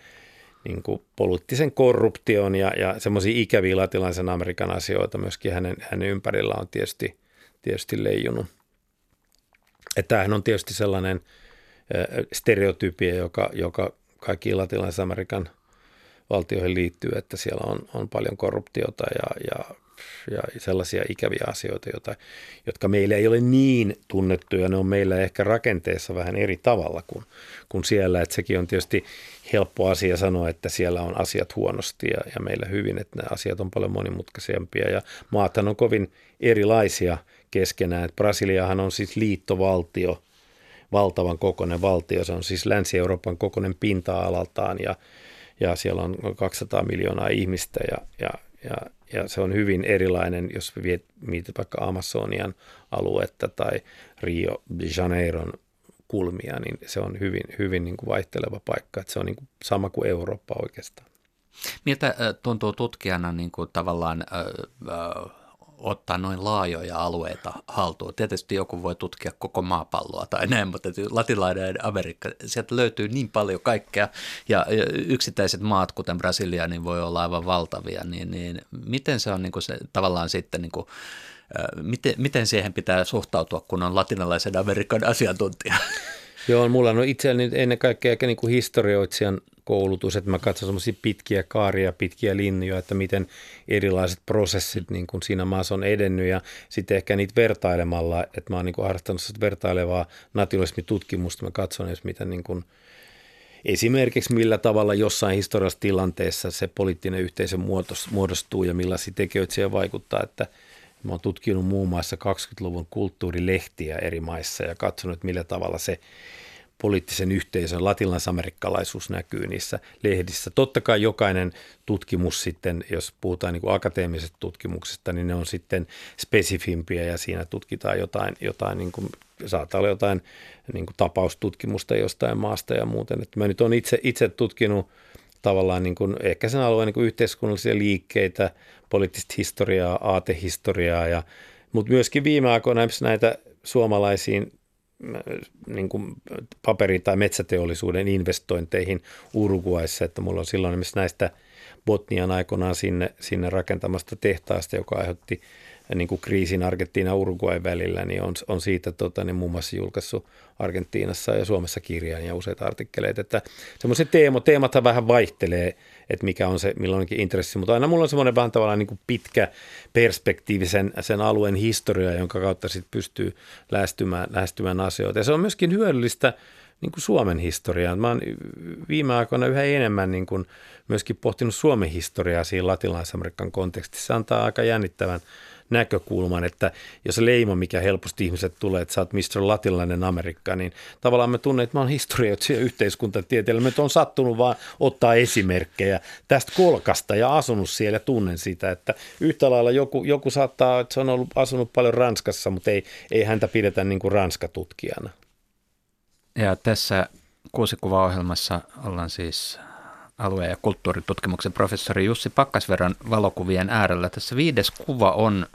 niin kuin poliittisen korruption ja, ja semmoisia ikäviä latinalaisen Amerikan asioita myöskin hänen, hänen ympärillä on tietysti, tietysti leijunut. Että tämähän on tietysti sellainen – stereotypia, joka, joka kaikkiin latinalais-Amerikan valtioihin liittyy, että siellä on, on paljon korruptiota ja, ja, ja sellaisia ikäviä asioita, joita, jotka meillä ei ole niin tunnettuja. Ne on meillä ehkä rakenteessa vähän eri tavalla kuin, kuin siellä. Että sekin on tietysti helppo asia sanoa, että siellä on asiat huonosti ja, ja meillä hyvin, että nämä asiat on paljon monimutkaisempia. Ja maathan on kovin erilaisia keskenään. Että Brasiliahan on siis liittovaltio – valtavan kokoinen valtio. Se on siis Länsi-Euroopan kokoinen pinta-alaltaan ja, ja siellä on 200 miljoonaa ihmistä ja, ja, ja, ja se on hyvin erilainen, jos mietit vaikka Amazonian aluetta tai Rio de Janeiron kulmia, niin se on hyvin, hyvin niin kuin vaihteleva paikka. Että se on niin kuin sama kuin Eurooppa oikeastaan. Miltä tuntuu tutkijana niin kuin tavallaan äh, äh, ottaa noin laajoja alueita haltuun. Tietysti joku voi tutkia koko maapalloa tai näin, mutta latinalainen Amerikka, sieltä löytyy niin paljon kaikkea ja yksittäiset maat, kuten Brasilia, niin voi olla aivan valtavia, niin, niin miten se on niin kuin se, tavallaan sitten niin kuin, miten, miten siihen pitää suhtautua, kun on latinalaisen Amerikan asiantuntija? Joo, mulla on itselläni ennen kaikkea niin kuin historioitsijan koulutus, että mä katson semmoisia pitkiä kaaria, pitkiä linjoja, että miten erilaiset prosessit niin kuin siinä maassa on edennyt ja sitten ehkä niitä vertailemalla, että mä oon niin kuin harrastanut vertailevaa nationalismitutkimusta, mä katson edes miten niin kuin esimerkiksi millä tavalla jossain historiallisessa tilanteessa se poliittinen yhteisö muodostuu ja millaisia tekijöitä siihen vaikuttaa, että Mä oon tutkinut muun muassa 20-luvun kulttuurilehtiä eri maissa ja katsonut, millä tavalla se poliittisen yhteisön latinalaisamerikkalaisuus näkyy niissä lehdissä. Totta kai jokainen tutkimus sitten, jos puhutaan niin kuin akateemisesta tutkimuksesta, niin ne on sitten spesifimpiä ja siinä tutkitaan jotain, jotain niin kuin, saattaa olla jotain niin kuin tapaustutkimusta jostain maasta ja muuten. Että mä nyt olen itse, itse tutkinut tavallaan niin kuin, ehkä sen alueen niin kuin yhteiskunnallisia liikkeitä, poliittista historiaa, aatehistoriaa, ja, mutta myöskin viime aikoina näitä suomalaisiin niin kuin paperi- tai metsäteollisuuden investointeihin Uruguayssa, että mulla on silloin esimerkiksi näistä Botnian aikoinaan sinne, sinne rakentamasta tehtaasta, joka aiheutti niin kuin kriisin Argentiina Uruguay välillä, niin on, on siitä tota, niin muun muassa julkaissut Argentiinassa ja Suomessa kirjan ja useita artikkeleita, että semmoiset teemo, teemathan vähän vaihtelee, että mikä on se milloinkin intressi, mutta aina mulla on semmoinen vähän tavallaan niin kuin pitkä perspektiivi sen, sen alueen historia, jonka kautta sitten pystyy lähestymään, lähestymään asioita. Ja se on myöskin hyödyllistä niin kuin Suomen historiaa. Mä oon viime aikoina yhä enemmän niin kuin myöskin pohtinut Suomen historiaa siinä latinalais-Amerikan kontekstissa. Se antaa aika jännittävän näkökulman, että jos se leima, mikä helposti ihmiset tulee, että sä oot Mr. Latinalainen Amerikka, niin tavallaan me tunnen, että mä oon historioitsija yhteiskuntatieteellä. Me on sattunut vaan ottaa esimerkkejä tästä kolkasta ja asunut siellä ja tunnen sitä, että yhtä lailla joku, joku saattaa, että se on ollut asunut paljon Ranskassa, mutta ei, ei häntä pidetä niin kuin Ranskatutkijana. Ja tässä kuusikuva-ohjelmassa ollaan siis alue- ja kulttuuritutkimuksen professori Jussi Pakkasverran valokuvien äärellä. Tässä viides kuva on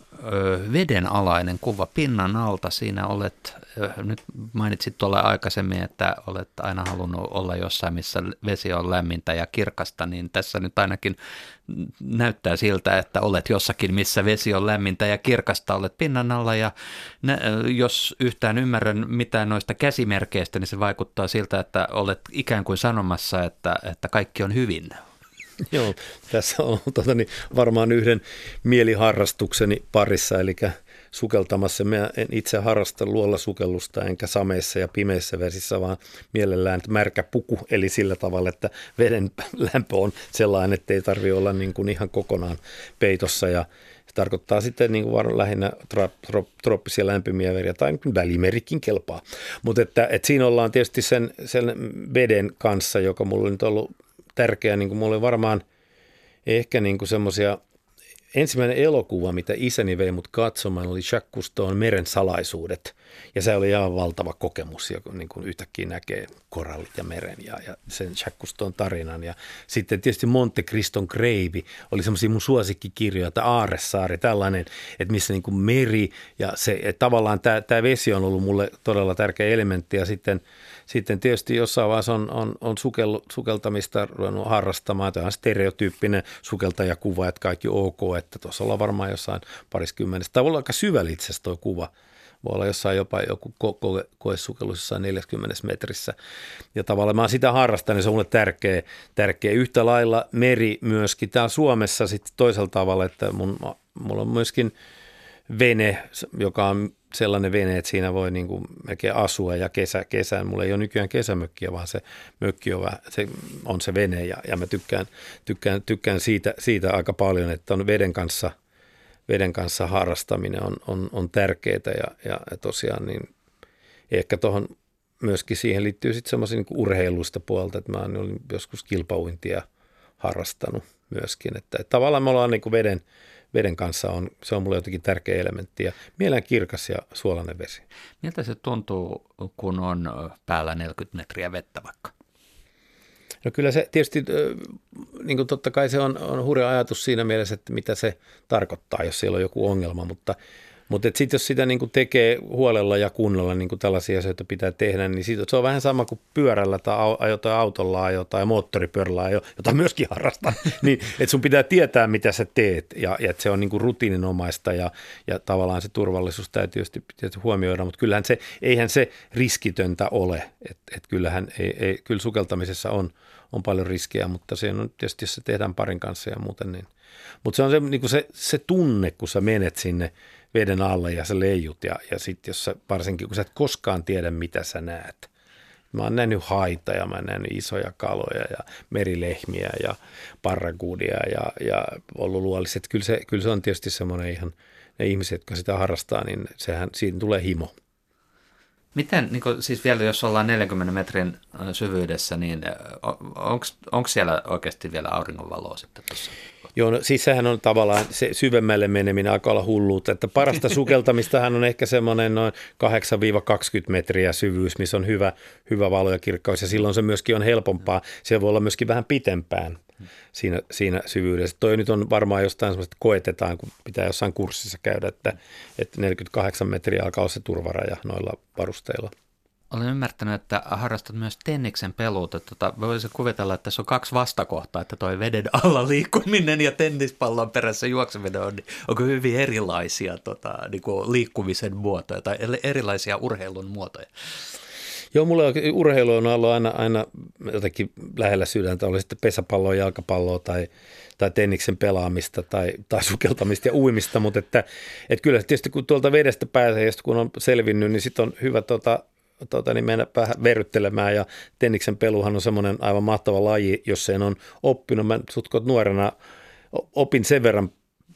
vedenalainen kuva pinnan alta. Siinä olet, nyt mainitsit tuolla aikaisemmin, että olet aina halunnut olla jossain, missä vesi on lämmintä ja kirkasta, niin tässä nyt ainakin näyttää siltä, että olet jossakin, missä vesi on lämmintä ja kirkasta, olet pinnan alla ja nä- jos yhtään ymmärrän mitään noista käsimerkeistä, niin se vaikuttaa siltä, että olet ikään kuin sanomassa, että, että kaikki on hyvin. Joo, tässä on tota, niin, varmaan yhden mieliharrastukseni parissa, eli sukeltamassa. Mä en itse harrasta luolla sukellusta enkä sameissa ja pimeissä vesissä, vaan mielellään märkä puku, eli sillä tavalla, että veden lämpö on sellainen, että ei tarvitse olla niin kuin ihan kokonaan peitossa ja se tarkoittaa sitten niin kuin lähinnä tra, tro, trooppisia lämpimiä veriä tai välimerikin kelpaa. Mutta että, että siinä ollaan tietysti sen, sen veden kanssa, joka mulla on nyt ollut tärkeä, niin kuin mulla oli varmaan ehkä niin kuin semmoisia ensimmäinen elokuva, mitä isäni vei mut katsomaan, oli Jacques Cousteau'n Meren salaisuudet. Ja se oli ihan valtava kokemus, joka niin kuin yhtäkkiä näkee korallit ja meren ja, ja sen Jacques Cousteau'n tarinan. Ja sitten tietysti Monte Criston Greivi oli semmoisia mun suosikkikirjoja, että Aaressaari, tällainen, että missä niin kuin meri ja se, että tavallaan tämä, tämä vesi on ollut mulle todella tärkeä elementti. Ja sitten – sitten tietysti jossain vaiheessa on, on, on sukel, sukeltamista ruvennut harrastamaan. Tämä on stereotyyppinen sukeltajakuva, että kaikki ok, että tuossa ollaan varmaan jossain pariskymmenestä. Tämä voi olla aika syvällä itse asiassa tuo kuva. Voi olla jossain jopa joku ko- ko- koesukellus jossain 40 metrissä. Ja tavallaan mä sitä harrastan, niin se on mulle tärkeä, tärkeä. Yhtä lailla meri myöskin täällä Suomessa sitten toisella tavalla, että mun, mulla on myöskin vene, joka on sellainen vene, että siinä voi niin kuin melkein asua ja kesä, kesään. Mulla ei ole nykyään kesämökkiä, vaan se mökki on, se, on se vene ja, ja mä tykkään, tykkään, tykkään siitä, siitä, aika paljon, että on veden kanssa, veden kanssa harrastaminen on, on, on tärkeää ja, ja, ja tosiaan niin ehkä tuohon myöskin siihen liittyy sitten semmoisen niin urheilusta puolta, että mä olin joskus kilpauintia harrastanut myöskin, että, että tavallaan me ollaan niin kuin veden, veden kanssa on, se on mulle jotenkin tärkeä elementti ja mielen kirkas ja suolainen vesi. Miltä se tuntuu, kun on päällä 40 metriä vettä vaikka? No kyllä se tietysti, niin kuin totta kai se on, on hurja ajatus siinä mielessä, että mitä se tarkoittaa, jos siellä on joku ongelma, mutta mutta sitten jos sitä niin tekee huolella ja kunnolla, niin kuin tällaisia asioita pitää tehdä, niin siitä, se on vähän sama kuin pyörällä tai ajo tai autolla ajo tai moottoripyörällä ajo, jota myöskin harrastaa. niin, että sun pitää tietää, mitä sä teet ja, ja että se on niin kuin rutiininomaista ja, ja tavallaan se turvallisuus täytyy tietysti huomioida, mutta kyllähän se, eihän se riskitöntä ole. Että et kyllähän ei, ei, kyllä sukeltamisessa on, on paljon riskejä, mutta se on tietysti, jos se tehdään parin kanssa ja muuten, niin. Mutta se on se, niin kuin se, se tunne, kun sä menet sinne – veden alle ja sä leijut ja, ja sitten jos sä, varsinkin kun sä et koskaan tiedä mitä sä näet. Mä oon nähnyt haita ja mä oon nähnyt isoja kaloja ja merilehmiä ja parragudia ja, ja ollut luolliset. Kyllä se, kyllä se on tietysti semmoinen ihan, ne ihmiset, jotka sitä harrastaa, niin sehän, siinä tulee himo. Miten, niin kuin, siis vielä jos ollaan 40 metrin syvyydessä, niin onko siellä oikeasti vielä auringonvaloa sitten tuossa? Joo, no, siis sehän on tavallaan se syvemmälle meneminen aika olla hulluutta, että parasta sukeltamistahan on ehkä semmoinen noin 8-20 metriä syvyys, missä on hyvä, hyvä valo ja kirkkaus ja silloin se myöskin on helpompaa. Se voi olla myöskin vähän pitempään siinä, siinä syvyydessä. Toi nyt on varmaan jostain semmoista, että koetetaan, kun pitää jossain kurssissa käydä, että, että 48 metriä alkaa olla se turvaraja noilla varusteilla. Olen ymmärtänyt, että harrastat myös tenniksen peluuta. Tota, voisin kuvitella, että tässä on kaksi vastakohtaa, että toi veden alla liikkuminen ja tennispallon perässä juokseminen on, onko hyvin erilaisia tota, niin kuin liikkumisen muotoja tai erilaisia urheilun muotoja? Joo, mulla urheilu on ollut aina, aina jotenkin lähellä sydäntä, oli sitten pesäpalloa, jalkapalloa tai, tai tenniksen pelaamista tai, tai sukeltamista ja uimista, mutta että, että kyllä tietysti kun tuolta vedestä pääsee ja kun on selvinnyt, niin sitten on hyvä tota, tota, niin mennä vähän verryttelemään ja tenniksen peluhan on semmoinen aivan mahtava laji, jos sen on oppinut. Mä sutkot nuorena opin sen verran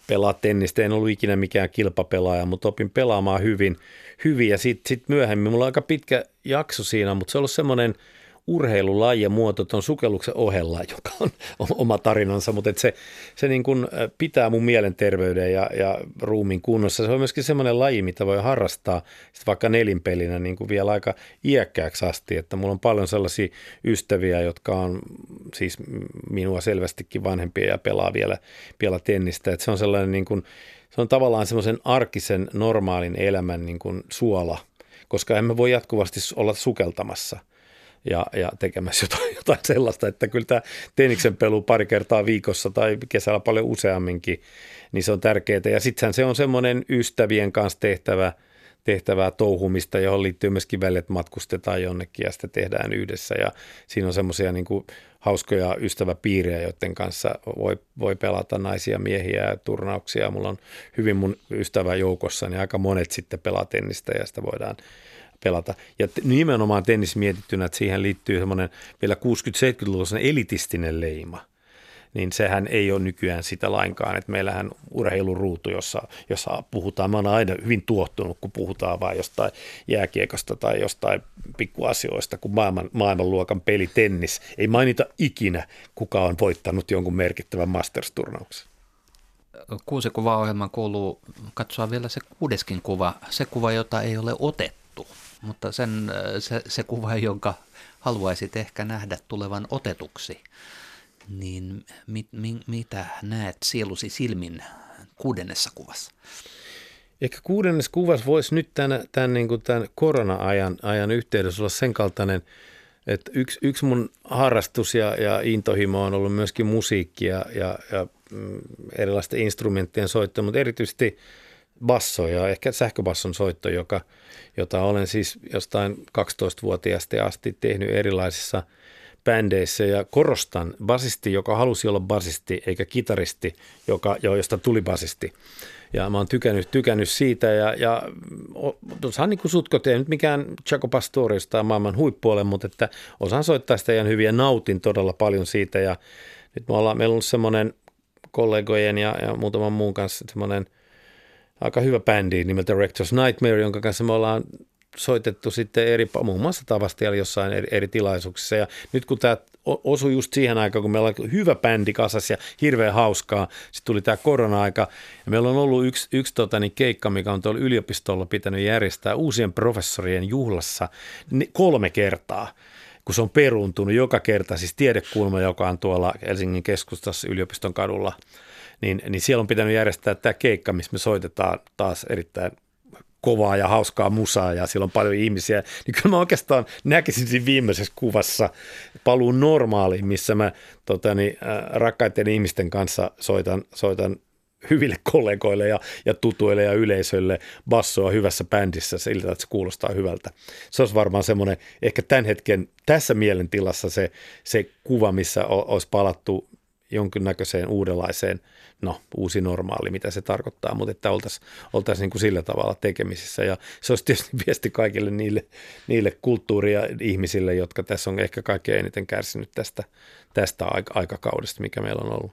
pelaa tennistä, en ollut ikinä mikään kilpapelaaja, mutta opin pelaamaan hyvin, hyvin ja sitten sit myöhemmin, mulla on aika pitkä jakso siinä, mutta se on ollut semmoinen urheilulaji ja muoto tuon sukelluksen ohella, joka on oma tarinansa, mutta se, se niin kuin pitää mun mielenterveyden ja, ja ruumin kunnossa. Se on myöskin semmoinen laji, mitä voi harrastaa sit vaikka nelinpelinä niin kuin vielä aika iäkkääksi asti, että mulla on paljon sellaisia ystäviä, jotka on siis minua selvästikin vanhempia ja pelaa vielä, vielä tennistä, että se on sellainen niin kuin, se on tavallaan semmoisen arkisen normaalin elämän niin kuin suola, koska emme voi jatkuvasti olla sukeltamassa ja, ja tekemässä jotain, jotain sellaista, että kyllä tämä tenniksen pelu pari kertaa viikossa tai kesällä paljon useamminkin, niin se on tärkeää. Ja sittenhän se on semmoinen ystävien kanssa tehtävä, tehtävää touhumista, johon liittyy myöskin välit, matkustetaan jonnekin ja sitä tehdään yhdessä. Ja siinä on semmoisia niin hauskoja ystäväpiirejä, joiden kanssa voi, voi pelata naisia, miehiä ja turnauksia. Mulla on hyvin mun ystävä joukossa, niin aika monet sitten pelaa tennistä ja sitä voidaan pelata. Ja nimenomaan tennis mietittynä, että siihen liittyy semmoinen vielä 60-70-luvulla elitistinen leima niin sehän ei ole nykyään sitä lainkaan. Että meillähän urheiluruutu, jossa, jossa puhutaan, mä oon aina hyvin tuottunut, kun puhutaan vain jostain jääkiekosta tai jostain pikkuasioista, kun maailman, maailmanluokan peli tennis. Ei mainita ikinä, kuka on voittanut jonkun merkittävän Masters-turnauksen. Kuusi kuva-ohjelman kuuluu katsoa vielä se kuudeskin kuva, se kuva, jota ei ole otettu, mutta sen, se, se kuva, jonka haluaisit ehkä nähdä tulevan otetuksi niin mit, mit, mitä näet sielusi silmin kuudennessa kuvassa? Ehkä kuudennessa kuvassa voisi nyt tämän, tämän, niin kuin tämän korona-ajan ajan yhteydessä olla sen kaltainen, että yksi, yksi mun harrastus ja, ja intohimo on ollut myöskin musiikki ja, ja, ja mm, erilaisten instrumenttien soitto, mutta erityisesti basso ja ehkä sähköbasson soitto, joka, jota olen siis jostain 12-vuotiaasta asti tehnyt erilaisissa – bändeissä ja korostan basisti, joka halusi olla basisti eikä kitaristi, joka, josta tuli basisti. Ja mä oon tykännyt, tykännyt siitä ja, ja osaan niin kuin ei nyt mikään Chaco Pastorius tai maailman huippuole, mutta että osaan soittaa sitä ihan hyviä, nautin todella paljon siitä ja nyt me ollaan, meillä on semmoinen kollegojen ja, ja muutaman muun kanssa semmoinen aika hyvä bändi nimeltä Rector's Nightmare, jonka kanssa me ollaan soitettu sitten eri, muun muassa Tavastialla jossain eri, eri tilaisuuksissa. Ja nyt kun tämä osui just siihen aikaan, kun meillä oli hyvä bändi kasas ja hirveän hauskaa, sitten tuli tämä korona-aika. Ja meillä on ollut yksi, yksi tota, niin keikka, mikä on tuolla yliopistolla pitänyt järjestää uusien professorien juhlassa kolme kertaa kun se on peruuntunut joka kerta, siis tiedekulma, joka on tuolla Helsingin keskustassa yliopiston kadulla, niin, niin siellä on pitänyt järjestää tämä keikka, missä me soitetaan taas erittäin kovaa ja hauskaa musaa ja siellä on paljon ihmisiä, niin kyllä mä oikeastaan näkisin siinä viimeisessä kuvassa paluun normaaliin, missä mä totani, äh, rakkaiden ihmisten kanssa soitan, soitan hyville kollegoille ja, ja tutuille ja yleisölle bassoa hyvässä bändissä siltä, että se kuulostaa hyvältä. Se olisi varmaan semmoinen, ehkä tämän hetken tässä mielentilassa se, se kuva, missä olisi palattu jonkinnäköiseen uudenlaiseen, no uusi normaali, mitä se tarkoittaa, mutta että oltaisiin oltaisi niin kuin sillä tavalla tekemisissä. Ja se olisi tietysti viesti kaikille niille, niille kulttuuria ihmisille, jotka tässä on ehkä kaikkein eniten kärsinyt tästä, tästä aikakaudesta, mikä meillä on ollut.